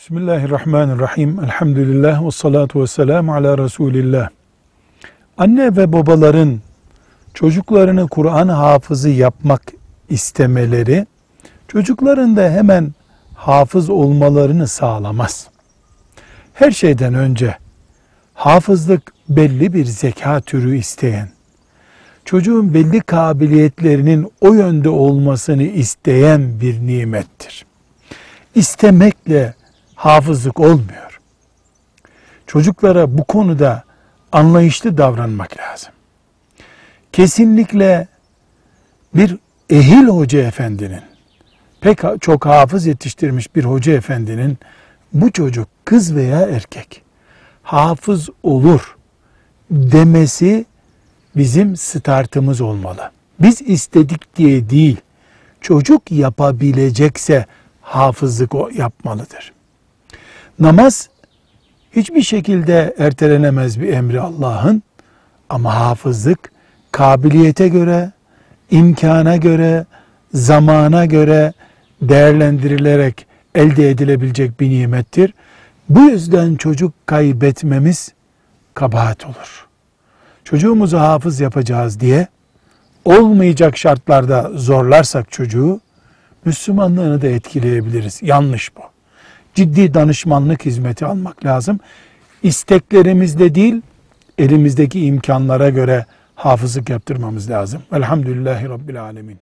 Bismillahirrahmanirrahim. Elhamdülillah ve salatu ve selamu ala Resulillah. Anne ve babaların çocuklarını Kur'an hafızı yapmak istemeleri, çocukların da hemen hafız olmalarını sağlamaz. Her şeyden önce hafızlık belli bir zeka türü isteyen, çocuğun belli kabiliyetlerinin o yönde olmasını isteyen bir nimettir. İstemekle hafızlık olmuyor. Çocuklara bu konuda anlayışlı davranmak lazım. Kesinlikle bir ehil hoca efendinin, pek çok hafız yetiştirmiş bir hoca efendinin bu çocuk kız veya erkek hafız olur demesi bizim startımız olmalı. Biz istedik diye değil, çocuk yapabilecekse hafızlık yapmalıdır. Namaz hiçbir şekilde ertelenemez bir emri Allah'ın ama hafızlık kabiliyete göre, imkana göre, zamana göre değerlendirilerek elde edilebilecek bir nimettir. Bu yüzden çocuk kaybetmemiz kabahat olur. Çocuğumuzu hafız yapacağız diye olmayacak şartlarda zorlarsak çocuğu Müslümanlığını da etkileyebiliriz. Yanlış bu. Ciddi danışmanlık hizmeti almak lazım. İsteklerimizde değil, elimizdeki imkanlara göre hafızlık yaptırmamız lazım. Elhamdülillahi Rabbil Alemin.